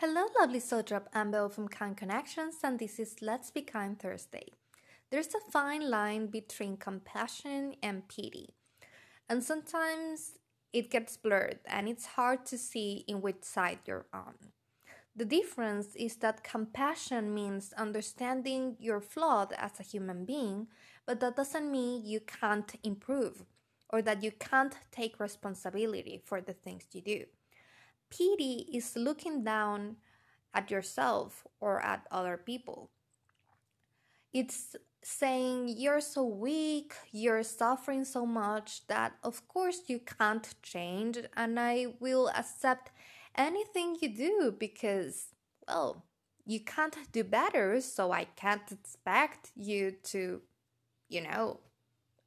Hello, lovely soul drop. I'm from Kind Connections, and this is Let's Be Kind Thursday. There's a fine line between compassion and pity, and sometimes it gets blurred and it's hard to see in which side you're on. The difference is that compassion means understanding you're flawed as a human being, but that doesn't mean you can't improve or that you can't take responsibility for the things you do. Pity is looking down at yourself or at other people. It's saying you're so weak, you're suffering so much that of course you can't change, and I will accept anything you do because, well, you can't do better, so I can't expect you to, you know,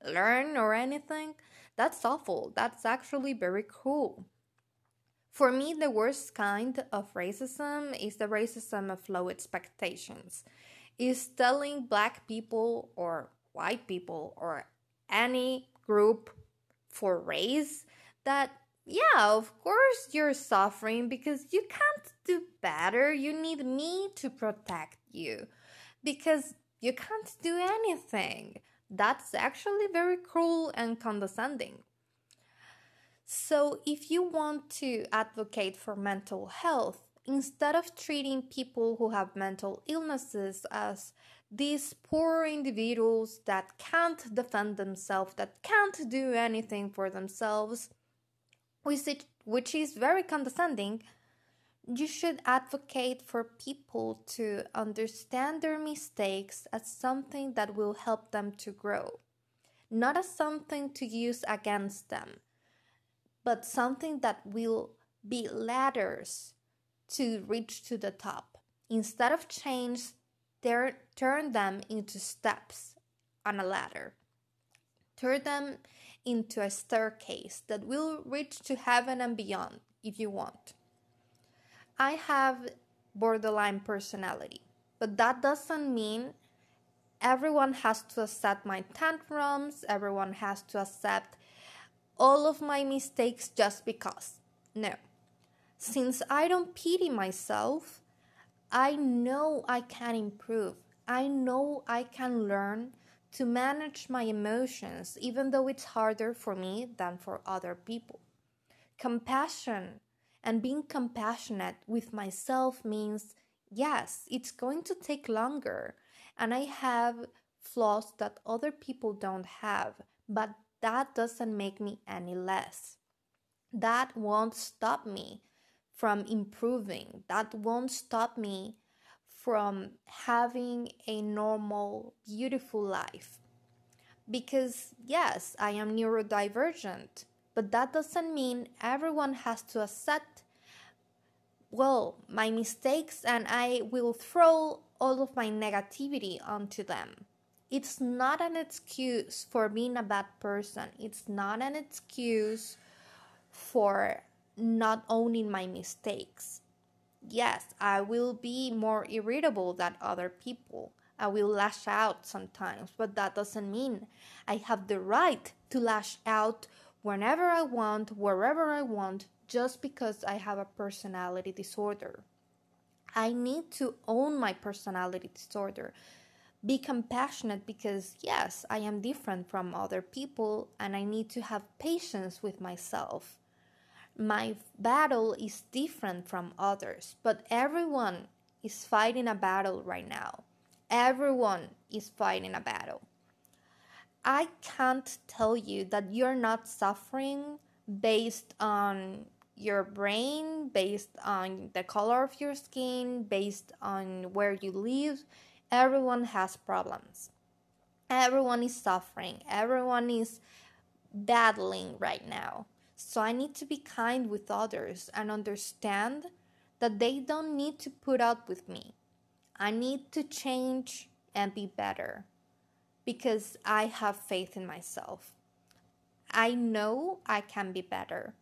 learn or anything. That's awful. That's actually very cruel. For me, the worst kind of racism is the racism of low expectations. Is telling black people or white people or any group for race that yeah, of course you're suffering because you can't do better. You need me to protect you because you can't do anything. That's actually very cruel and condescending. So, if you want to advocate for mental health, instead of treating people who have mental illnesses as these poor individuals that can't defend themselves, that can't do anything for themselves, which is very condescending, you should advocate for people to understand their mistakes as something that will help them to grow, not as something to use against them but something that will be ladders to reach to the top. Instead of chains, turn them into steps on a ladder. Turn them into a staircase that will reach to heaven and beyond if you want. I have borderline personality, but that doesn't mean everyone has to accept my tantrums, everyone has to accept all of my mistakes just because. No. Since I don't pity myself, I know I can improve. I know I can learn to manage my emotions, even though it's harder for me than for other people. Compassion and being compassionate with myself means yes, it's going to take longer, and I have flaws that other people don't have, but that doesn't make me any less. That won't stop me from improving. That won't stop me from having a normal, beautiful life. Because, yes, I am neurodivergent, but that doesn't mean everyone has to accept, well, my mistakes and I will throw all of my negativity onto them it's not an excuse for being a bad person. It's not an excuse for not owning my mistakes. Yes, I will be more irritable than other people. I will lash out sometimes, but that doesn't mean I have the right to lash out whenever I want, wherever I want, just because I have a personality disorder. I need to own my personality disorder be compassionate because, yes, I am different from other people and I need to have patience with myself. My battle is different from others, but everyone is fighting a battle right now. Everyone is fighting a battle. I can't tell you that you're not suffering based on your brain, based on the color of your skin, based on where you live Everyone has problems. Everyone is suffering. Everyone is battling right now. So I need to be kind with others and understand that they don't need to put up with me. I need to change and be better because I have faith in myself. I know I can be better,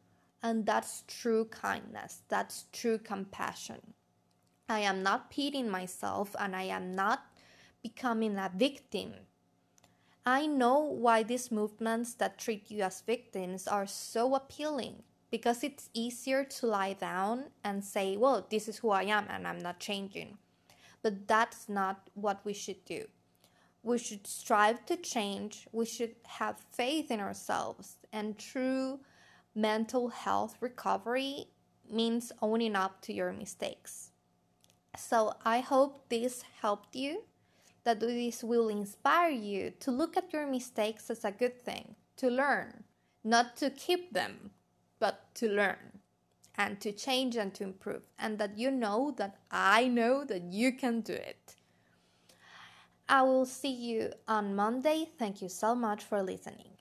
and that's true kindness, that's true compassion. I am not pitying myself and I am not becoming a victim. I know why these movements that treat you as victims are so appealing because it's easier to lie down and say, well, this is who I am and I'm not changing. But that's not what we should do. We should strive to change. We should have faith in ourselves. And true mental health recovery means owning up to your mistakes. So I hope this helped you, that this will inspire you to look at your mistakes as a good thing, to learn, not to keep them, but to learn and to change and to improve, and that you know that I know that you can do it. I will see you on Monday. Thank you so much for listening.